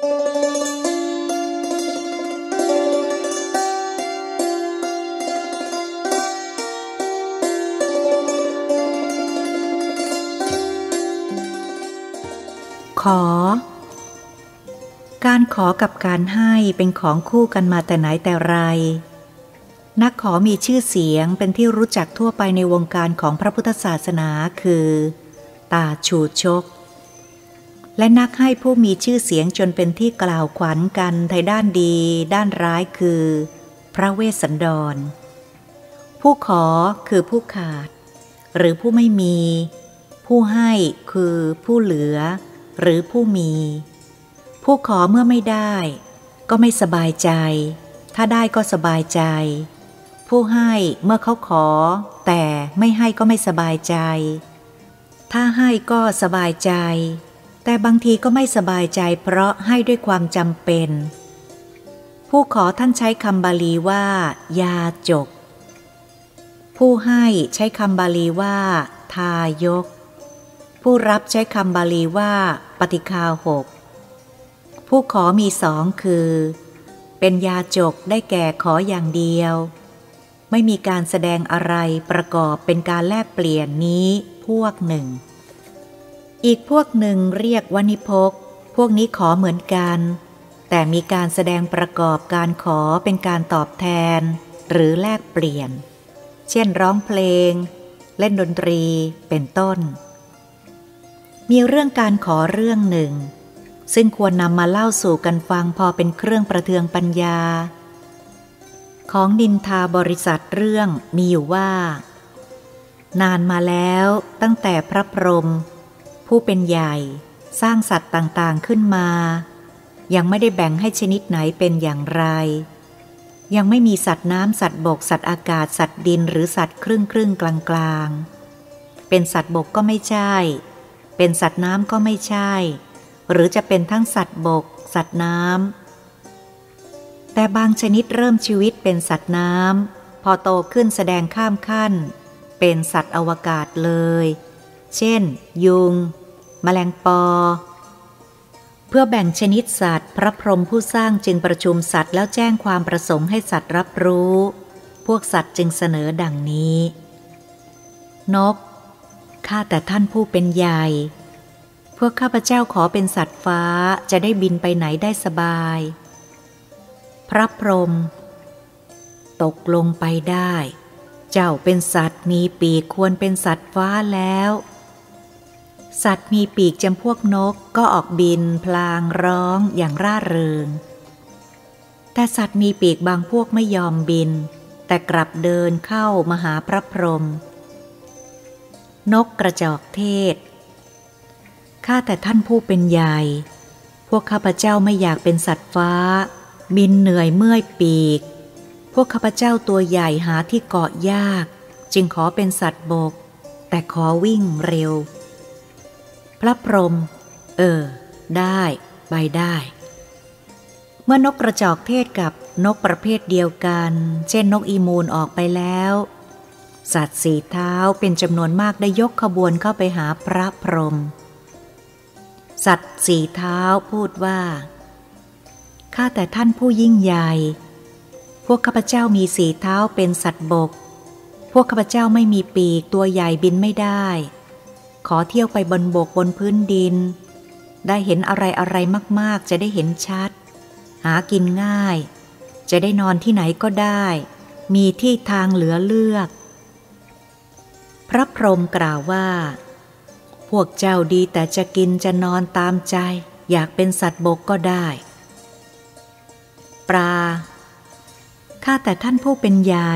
ขอ การขอกับการให้เป็นของคู่กันมาแต่ไหนแต่ไร นักขอมีชื่อเสียงเป็นที่รู้จักทั่วไปในวงการของพระพุทธศาสนาคือ ตาชูชก และนักให้ผู้มีชื่อเสียงจนเป็นที่กล่าวขวัญกันทางด้านดี ด้านร้ายคือ พระเวสสันดร ผู้ขอคือผู้ขาด หรือผู้ไม่มี ผู้ให้คือผู้เหลือ หรือผู้มี ผู้ขอเมื่อไม่ได้ ก็ไม่สบายใจ ถ้าได้ก็สบายใจ ผู้ให้เมื่อเขาขอ แต่ไม่ให้ก็ไม่สบายใจ ถ้าให้ก็สบายใจ แต่บางทีก็ไม่สบายใจเพราะให้ด้วยความจำเป็น ผู้ขอท่านใช้คำบาลีว่า ยาจก ผู้ให้ใช้คำบาลีว่า ทายก ผู้รับใช้คำบาลีว่า ปฏิคาหก ผู้ขอมีสองคือ เป็นยาจกได้แก่ขออย่างเดียว ไม่มีการแสดงอะไรประกอบเป็นการแลกเปลี่ยนนี้พวกหนึ่ง อีกพวกหนึ่งเรียกวนิพก พวกนี้ขอเหมือนกัน แต่มีการแสดงประกอบการขอเป็นการตอบแทน หรือแลกเปลี่ยน เช่นร้องเพลง เล่นดนตรีเป็นต้น มีเรื่องการขอเรื่องหนึ่ง ซึ่งควรนำมาเล่าสู่กันฟังพอเป็นเครื่องประเทืองปัญญา ของดินทาบริษัทเรื่องมีอยู่ว่า นานมาแล้วตั้งแต่พระพรหม ผู้เป็นใหญ่ สร้างสัตว์ต่างๆขึ้นมา ยังไม่ได้แบ่งให้ชนิดไหนเป็นอย่างไร ยังไม่มีสัตว์น้ำสัตว์บกสัตว์อากาศสัตว์ดินหรือสัตว์ครึ่งครึ่งกลางกลางเป็นสัตว์บกก็ไม่ใช่ เป็นสัตว์น้ำก็ไม่ใช่ หรือจะเป็นทั้งสัตว์บก สัตว์น้ำแต่บางชนิดเริ่มชีวิตเป็นสัตว์น้ำพอโตขึ้นแสดงข้ามขั้น เป็นสัตว์อวกาศเลย เช่น ยุง แมลงปอ เพื่อแบ่งชนิดสัตว์ พระพรหมผู้สร้างจึงประชุมสัตว์แล้วแจ้งความประสงค์ให้สัตว์รับรู้ พวกสัตว์จึงเสนอดังนี้ นก ข้าแต่ท่านผู้เป็นใหญ่ พวกข้าพเจ้าขอเป็นสัตว์ฟ้าจะได้บินไปไหนได้สบาย พระพรหมตกลงไปได้ เจ้าเป็นสัตว์มีปีกควรเป็นสัตว์ฟ้าแล้ว สัตว์มีปีกจำพวกนกก็ออกบิน พลางร้องอย่างร่าเริง แต่สัตว์มีปีกบางพวกไม่ยอมบิน แต่กลับเดินเข้ามาหาพระพรหมนกกระจอกเทศ ข้าแต่ท่านผู้เป็นใหญ่ พวกข้าพเจ้าไม่อยากเป็นสัตว์ฟ้า บินเหนื่อยเมื่อยปีก พวกข้าพเจ้าตัวใหญ่หาที่เกาะยาก จึงขอเป็นสัตว์บก แต่ขอวิ่งเร็ว พระพรหมเออ ได้ไปได้ เมื่อนกกระจอกเทศกับนกประเภทเดียวกัน เช่นนกอีมูลออกไปแล้ว สัตว์สีเท้าเป็นจำนวนมากได้ยกขบวนเข้าไปหาพระพรหมสัตว์สีเท้าพูดว่า ข้าแต่ท่านผู้ยิ่งใหญ่ พวกข้าพเจ้ามีสีเท้าเป็นสัตว์บก พวกข้าพเจ้าไม่มีปีกตัวใหญ่บินไม่ได้ ขอเที่ยวไปบนบกบนพื้นดิน ได้เห็นอะไรอะไรมากๆ จะได้เห็นชัด หากินง่าย จะได้นอนที่ไหนก็ได้ มีที่ทางเหลือเลือก พระพรหมกล่าวว่า พวกเจ้าดีแต่จะกินจะนอนตามใจ อยากเป็นสัตว์บกก็ได้ ปลาข้าแต่ท่านผู้เป็นใหญ่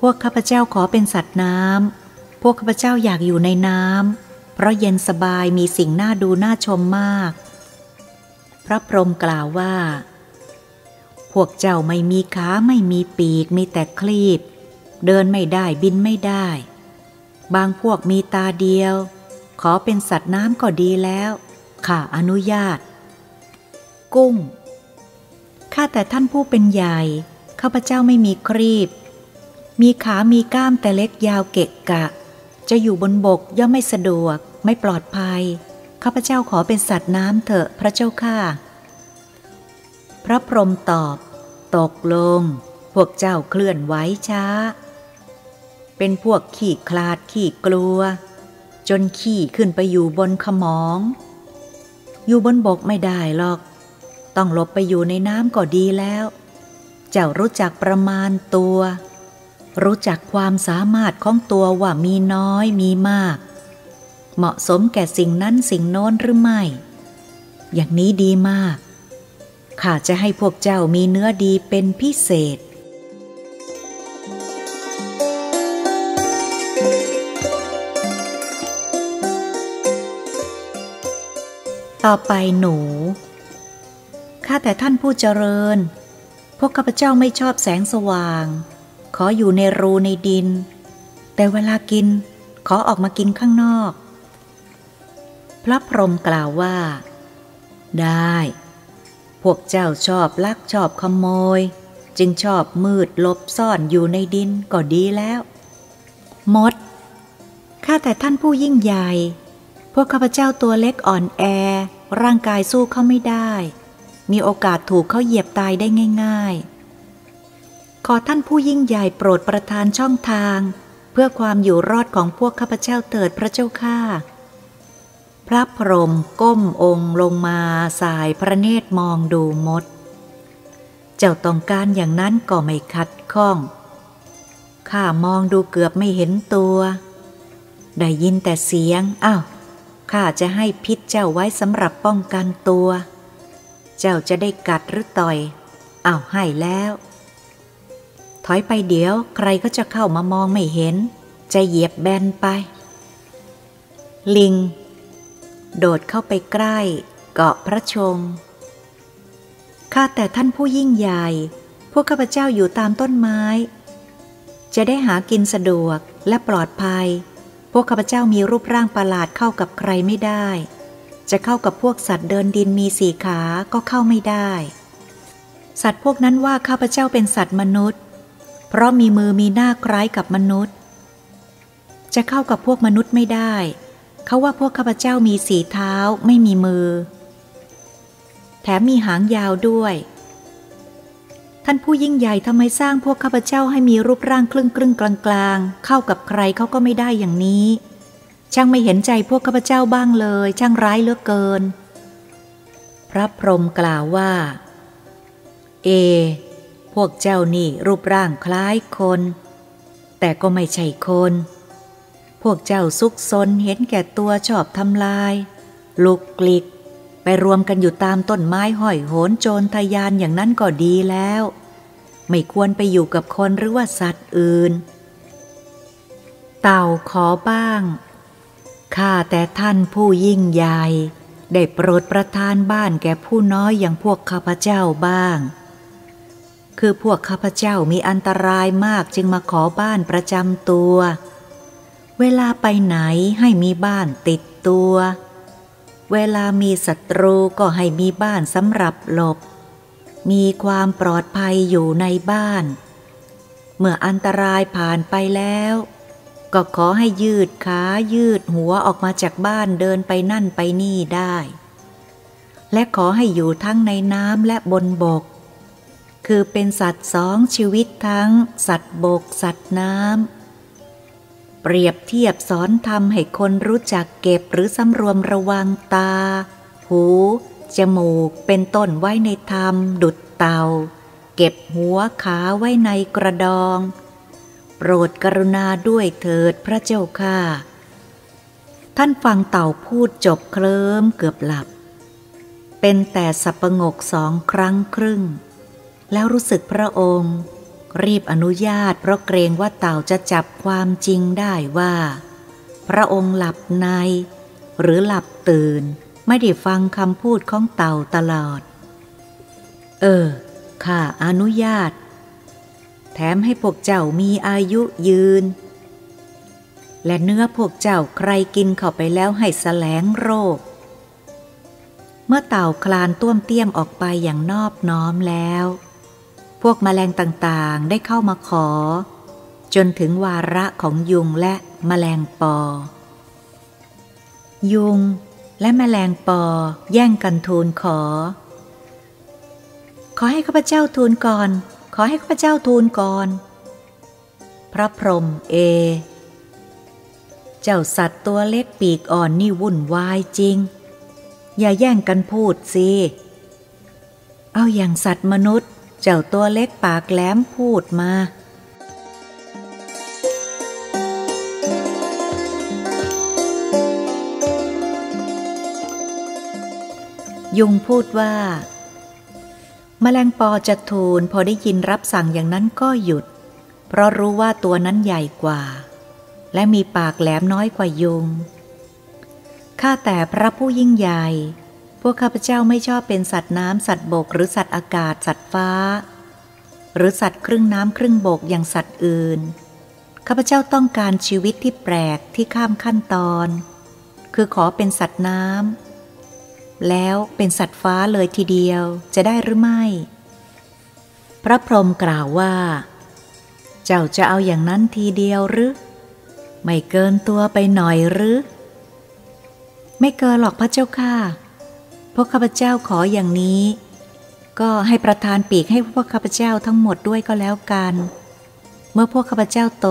พวกข้าพเจ้าขอเป็นสัตว์น้ำ พวกข้าพเจ้าอยากอยู่ในน้ำเพราะเย็นสบายมีสิ่งน่าดูน่าชมมาก พระพรหมกล่าวว่า พวกเจ้าไม่มีขาไม่มีปีกมีแต่คลีบ เดินไม่ได้บินไม่ได้ บางพวกมีตาเดียว ขอเป็นสัตว์น้ำก็ดีแล้วข้าอนุญาต กุ้งข้าแต่ท่านผู้เป็นใหญ่ข้าพเจ้าไม่มีครีบ มีขามีก้ามแต่เล็กยาวเกะกะ จะอยู่บนบกย่อมไม่สะดวก ไม่ปลอดภัย ข้าพเจ้าขอเป็นสัตว์น้ำเถอะพระเจ้าข้าพระพรหมตอบ ตกลง พวกเจ้าเคลื่อนไหวช้า เป็นพวกขี่คลาดขี่กลัว จนขี่ขึ้นไปอยู่บนขมอง อยู่บนบกไม่ได้หรอก ต้องหลบไปอยู่ในน้ำก็ดีแล้ว เจ้ารู้จักประมาณตัว รู้จักความสามารถของตัวว่ามีน้อยมีมาก เหมาะสมแก่สิ่งนั้นสิ่งโน้นหรือไม่ อย่างนี้ดีมาก ข้าจะให้พวกเจ้ามีเนื้อดีเป็นพิเศษ ต่อไปหนู ข้าแต่ท่านผู้เจริญ พวกข้าพเจ้าไม่ชอบแสงสว่าง ขออยู่ในรูในดิน แต่เวลากินขอออกมากินข้างนอก พระพรหมกล่าวว่า ได้ พวกเจ้าชอบลักชอบขโมย จึงชอบมืดลบซ่อนอยู่ในดินก็ดีแล้ว มด ข้าแต่ท่านผู้ยิ่งใหญ่ พวกข้าพเจ้าตัวเล็กอ่อนแอ ร่างกายสู้เขาไม่ได้ มีโอกาสถูกเขาเหยียบตายได้ง่าย ๆ ขอท่านผู้ยิ่งใหญ่โปรดประทานช่องทาง เพื่อความอยู่รอดของพวกข้าพเจ้าเถิดพระเจ้าข้าพระพรหมก้มองค์ลงมาสายพระเนตรมองดูมด เจ้าต้องการอย่างนั้นก็ไม่ขัดข้อง ข้ามองดูเกือบไม่เห็นตัว ได้ยินแต่เสียง อ้าว ข้าจะให้พิษเจ้าไว้สำหรับป้องกันตัว เจ้าจะได้กัดหรือต่อย อ้าวให้แล้ว ถอยไปเดี๋ยวใครก็จะเข้ามามองไม่เห็น จะเหยียบแบนไป ลิง โดดเข้าไปใกล้ เกาะพระชง ข้าแต่ท่านผู้ยิ่งใหญ่ พวกข้าพเจ้าอยู่ตามต้นไม้ จะได้หากินสะดวกและปลอดภัย พวกข้าพเจ้ามีรูปร่างประหลาดเข้ากับใครไม่ได้ จะเข้ากับพวกสัตว์เดินดินมีสี่ขาก็เข้าไม่ได้ สัตว์พวกนั้นว่าข้าพเจ้าเป็นสัตว์มนุษย์ เพราะมีมือมีหน้าคล้ายกับมนุษย์ จะเข้ากับพวกมนุษย์ไม่ได้ เขาว่าพวกข้าพเจ้ามีสีเท้าไม่มีมือ แถมมีหางยาวด้วย ท่านผู้ยิ่งใหญ่ทำไมสร้างพวกข้าพเจ้าให้มีรูปร่างครึ่งครึ่งกลางกลางเข้ากับใครเขาก็ไม่ได้อย่างนี้ ช่างไม่เห็นใจพวกข้าพเจ้าบ้างเลย ช่างร้ายเหลือเกิน พระพรหมกล่าวว่า เอ พวกเจ้านี่รูปร่างคล้ายคน แต่ก็ไม่ใช่คน พวกเจ้าซุกซนเห็นแก่ตัวชอบทำลาย ลุกกลิก ไปรวมกันอยู่ตามต้นไม้ห้อยโหนโจรทยานอย่างนั้นก็ดีแล้ว ไม่ควรไปอยู่กับคนหรือว่าสัตว์อื่น เต่าขอบ้างข้าแต่ท่านผู้ยิ่งใหญ่ได้โปรดประทานบ้านแก่ผู้น้อยอย่างพวกข้าพเจ้าบ้าง คือพวกข้าพเจ้ามีอันตรายมากจึงมาขอบ้านประจำตัว เวลาไปไหนให้มีบ้านติดตัว เวลามีศัตรูก็ให้มีบ้านสำหรับหลบ มีความปลอดภัยอยู่ในบ้าน เมื่ออันตรายผ่านไปแล้ว ก็ขอให้ยืดขายืดหัวออกมาจากบ้านเดินไปนั่นไปนี่ได้ และขอให้อยู่ทั้งในน้ำและบนบก คือเป็นสัตว์สองชีวิตทั้ง สัตว์บก สัตว์น้ำ เปรียบเทียบสอนทำให้คนรู้จักเก็บหรือสำรวมระวังตา หู จมูก เป็นต้นไว้ในธรรม ดุดเตา เก็บหัวขาไว้ในกระดอง โปรดกรุณาด้วยเถิดพระเจ้าค่ะ ท่านฟังเต่าพูดจบเคลิ้มเกือบหลับ เป็นแต่สับประงกสองครั้งครึ่ง แล้วรู้สึกพระองค์ รีบอนุญาตเพราะเกรงว่าเต่าจะจับความจริงได้ว่า พระองค์หลับใน หรือหลับตื่นไม่ได้ฟังคำพูดของเต่าตลอด เออ ข้าอนุญาต แถมให้พวกเจ้ามีอายุยืน และเนื้อพวกเจ้าใครกินเข้าไปแล้วให้แสลงโรค เมื่อเต่าคลานต้วมเตี้ยมออกไปอย่างนอบน้อมแล้ว พวกมแมลงต่างๆได้เข้ามาขอ จนถึงวาระของยุงและมแมลงปอ ยุงและมแมลงปอแย่งกันทูลขอ ขอให้ข้าพเจ้าทูลก่อน ขอให้ข้าพเจ้าทูลก่อน พระพรหมเอ เจ้าสัตว์ตัวเล็กปีกอ่อนนี่วุ่นวายจริง อย่าแย่งกันพูดสิ เอาอย่างสัตว์มนุษย์ เจ้าตัวเล็กปากแหลมพูดมา ยุงพูดว่าแมลงปอจะทูลพอได้ยินรับสั่งอย่างนั้นก็หยุด เพราะรู้ว่าตัวนั้นใหญ่กว่า และมีปากแหลมน้อยกว่ายุง ข้าแต่พระผู้ยิ่งใหญ่ พวกข้าพเจ้าไม่ชอบเป็นสัตว์น้ำสัตว์บกหรือสัตว์อากาศสัตว์ฟ้า หรือสัตว์ครึ่งน้ำครึ่งบกอย่างสัตว์อื่นข้าพเจ้าต้องการชีวิตที่แปลกที่ข้ามขั้นตอน คือขอเป็นสัตว์น้ำแล้วเป็นสัตว์ฟ้าเลยทีเดียวจะได้หรือไม่ พระพรหมกล่าวว่า เจ้าจะเอาอย่างนั้นทีเดียวหรือ ไม่เกินตัวไปหน่อยหรือ ไม่เกินหรอกพระเจ้าค่ะ พวกข้าพเจ้าขออย่างนี้ ก็ให้ประทานปีกให้พวกข้าพเจ้าทั้งหมดด้วยก็แล้วกัน เมื่อพวกข้าพเจ้าโต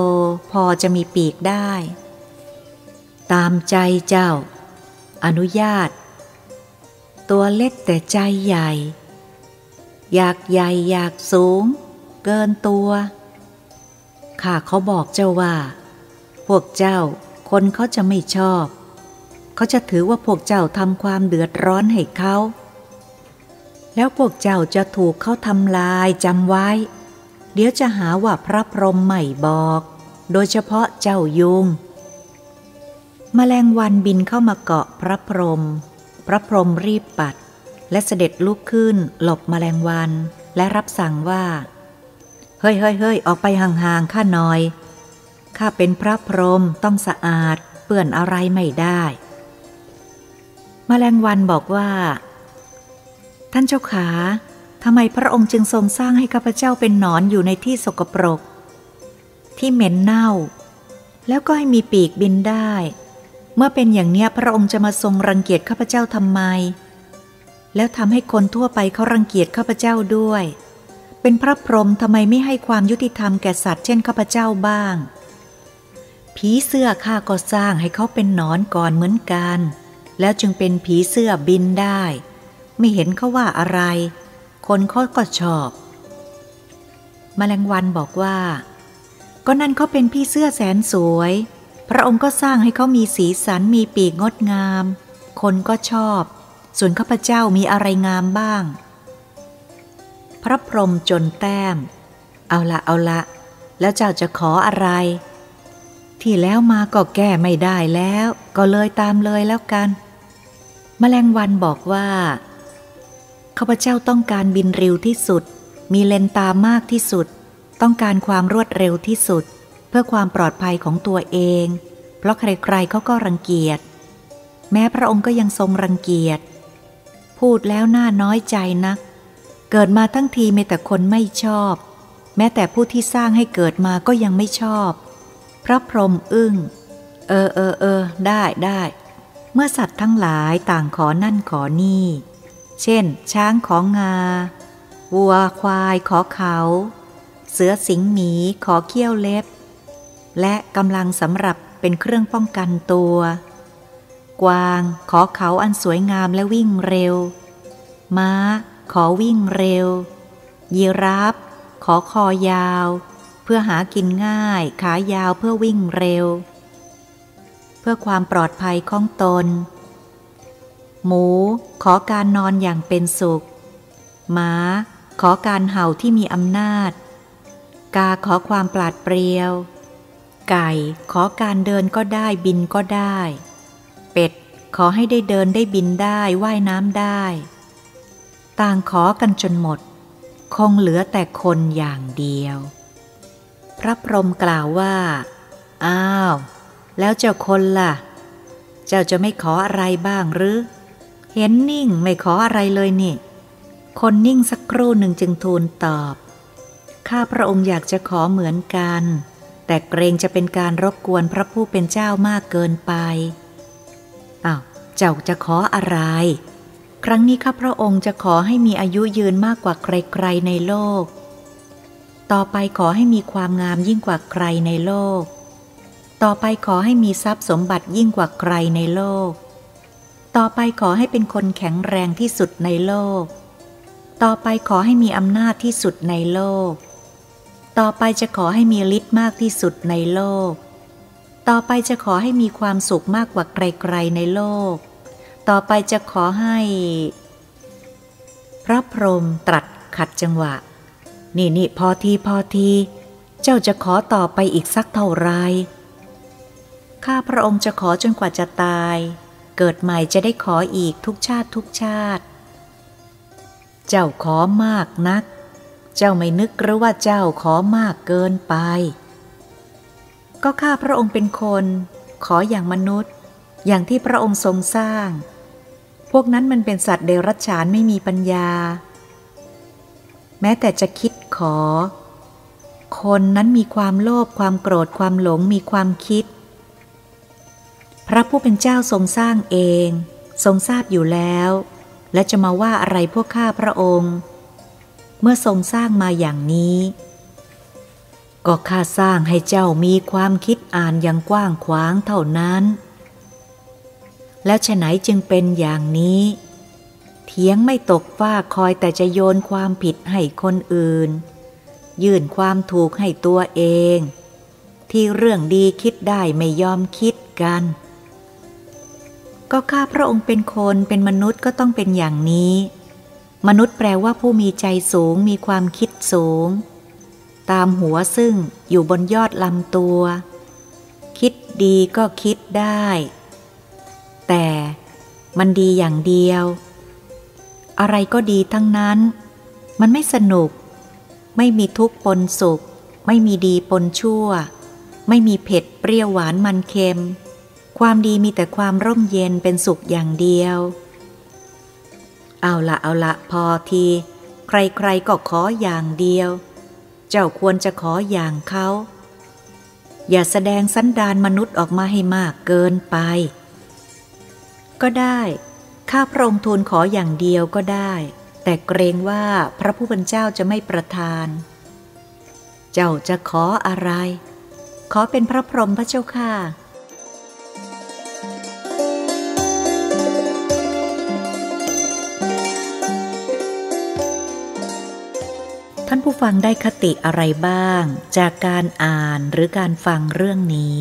พอจะมีปีกได้ ตามใจเจ้า อนุญาต ตัวเล็กแต่ใจใหญ่ อยากใหญ่อยากสูง เกินตัวข้าเขาบอกเจ้าว่า พวกเจ้าคนเขาจะไม่ชอบ เขาจะถือว่าพวกเจ้าทำความเดือดร้อนให้เขา แล้วพวกเจ้าจะถูกเขาทำลายจำไว้ เดี๋ยวจะหาว่าพระพรหมไม่บอก โดยเฉพาะเจ้ายุงมแมลงวันบินเข้ามาเกาะพระพรหมพระพรหมรีบปัด และเสด็จลุกขึ้น หลบมแมลงวันและรับสั่งว่า เฮ้ยเฮ้ยเฮ้ยออกไปห่างๆข้าหน่อย ข้าเป็นพระพรหมต้องสะอาด เปื่อนอะไรไม่ได้ มแมลงวันบอกว่า ท่านเจ้าขาทำไมพระองค์จึงทรงสร้างให้ข้าพเจ้าเป็นหนอนอยู่ในที่สกปรก ที่เหม็นเน่า แล้วก็ให้มีปีกบินได้ เมื่อเป็นอย่างนี้พระองค์จะมาทรงรังเกียจข้าพเจ้าทำไม แล้วทำให้คนทั่วไปเขารังเกียจข้าพเจ้าด้วย เป็นพระพรหมทำไมไม่ให้ความยุติธรรมแก่สัตว์เช่นข้าพเจ้าบ้างผีเสื้อข้าก็สร้างให้เขาเป็นนอนก่อนเหมือนกัน แล้วจึงเป็นผีเสื้อบินได้ ไม่เห็นเขาว่าอะไร คนเขาก็ชอบมแมลงวันบอกว่า ก็นั่นเขาเป็นพี่เสื้อแสนสวย พระองค์ก็สร้างให้เขามีสีสันมีปีกงดงาม คนก็ชอบ ส่วนข้าพเจ้ามีอะไรงามบ้าง พระพรหมจนแต้ม เอาละเอาละ แล้วเจ้าจะขออะไร ที่แล้วมาก็แก้ไม่ได้แล้ว ก็เลยตามเลยแล้วกัน มแมลงวันบอกว่าข้าพเจ้าต้องการบินเร็วที่สุด มีเลนตามากที่สุด ต้องการความรวดเร็วที่สุด เพื่อความปลอดภัยของตัวเอง เพราะใครๆเขาก็รังเกียจ แม้พระองค์ก็ยังทรงรังเกียจ พูดแล้วน่าน้อยใจนัก เกิดมาทั้งทีมีแต่คนไม่ชอบ แม้แต่ผู้ที่สร้างให้เกิดมาก็ยังไม่ชอบ พระพรหมอึ้ง เออเออเออได้ได้ เมื่อสัตว์ทั้งหลายต่างขอนั่นขอนี่ เช่น ช้างของงา วัวควายขอเขา เสือสิงหมีขอเขี้ยวเล็บ และกำลังสำหรับเป็นเครื่องป้องกันตัว กวางขอเขาอันสวยงามและวิ่งเร็ว ม้า ขอวิ่งเร็ว ยีราฟขอคอยาว เพื่อหากินง่าย ขายาวเพื่อวิ่งเร็ว เพื่อความปลอดภัยของตน หมูขอการนอนอย่างเป็นสุข หมาขอการเห่าที่มีอำนาจ กาขอความปราดเปรียว ไก่ขอการเดินก็ได้บินก็ได้ เป็ดขอให้ได้เดินได้บินได้ว่ายน้ำได้ ต่างขอกันจนหมด คงเหลือแต่คนอย่างเดียว พระพรหมกล่าวว่า อ้าว แล้วเจ้าคนล่ะ เจ้าจะไม่ขออะไรบ้างหรือ เห็นนิ่งไม่ขออะไรเลยนี่ คนนิ่งสักครู่หนึ่งจึงทูลตอบ ข้าพระองค์อยากจะขอเหมือนกัน แต่เกรงจะเป็นการรบกวนพระผู้เป็นเจ้ามากเกินไป อ้าว เจ้าจะขออะไร ครั้งนี้ข้าพระองค์จะขอให้มีอายุยืนมากกว่าใครๆในโลก ต่อไปขอให้มีความงามยิ่งกว่าใครในโลก ต่อไปขอให้มีทรัพย์สมบัติยิ่งกว่าใครในโลก ต่อไปขอให้เป็นคนแข็งแรงที่สุดในโลก ต่อไปขอให้มีอำนาจที่สุดในโลก ต่อไปจะขอให้มีฤทธิ์มากที่สุดในโลก ต่อไปจะขอให้มีความสุขมากกว่าใครๆในโลก ต่อไปจะขอให้ พระพรหมตรัสขัดจังหวะ นี่นี่พอทีพอที เจ้าจะขอต่อไปอีกสักเท่าไร ข้าพระองค์จะขอจนกว่าจะตาย เกิดใหม่จะได้ขออีกทุกชาติทุกชาติ เจ้าขอมากนัก เจ้าไม่นึกหรือว่าเจ้าขอมากเกินไป ก็ข้าพระองค์เป็นคน ขออย่างมนุษย์ อย่างที่พระองค์ทรงสร้าง พวกนั้นมันเป็นสัตว์เดรัจฉานไม่มีปัญญา แม้แต่จะคิดขอ คนนั้นมีความโลภความโกรธความหลงมีความคิด พระผู้เป็นเจ้าทรงสร้างเอง ทรงทราบอยู่แล้ว และจะมาว่าอะไรพวกข้าพระองค์ เมื่อทรงสร้างมาอย่างนี้ ก็ข้าสร้างให้เจ้ามีความคิดอ่านอย่างกว้างขวางเท่านั้น แล้วฉไหนจึงเป็นอย่างนี้เถียงไม่ตกว่าคอยแต่จะโยนความผิดให้คนอื่น ยื่นความถูกให้ตัวเอง ที่เรื่องดีคิดได้ไม่ยอมคิดกัน ก็ข้าพระองค์เป็นคนเป็นมนุษย์ก็ต้องเป็นอย่างนี้ มนุษย์แปลว่าผู้มีใจสูงมีความคิดสูง ตามหัวซึ่งอยู่บนยอดลำตัว คิดดีก็คิดได้ แต่มันดีอย่างเดียว อะไรก็ดีทั้งนั้น มันไม่สนุก ไม่มีทุกข์ปนสุข ไม่มีดีปนชั่ว ไม่มีเผ็ดเปรี้ยวหวานมันเค็ม ความดีมีแต่ความร่มเย็นเป็นสุขอย่างเดียว เอาละเอาละพอที ใครๆก็ขออย่างเดียว เจ้าควรจะขออย่างเขา อย่าแสดงสันดานมนุษย์ออกมาให้มากเกินไป ก็ได้ ข้าพระองค์ทูลขออย่างเดียวก็ได้ แต่เกรงว่าพระผู้เป็นเจ้าจะไม่ประทาน เจ้าจะขออะไร ขอเป็นพระพรหมพระเจ้าค่ะ ท่านผู้ฟังได้คติอะไรบ้าง จากการอ่านหรือการฟังเรื่องนี้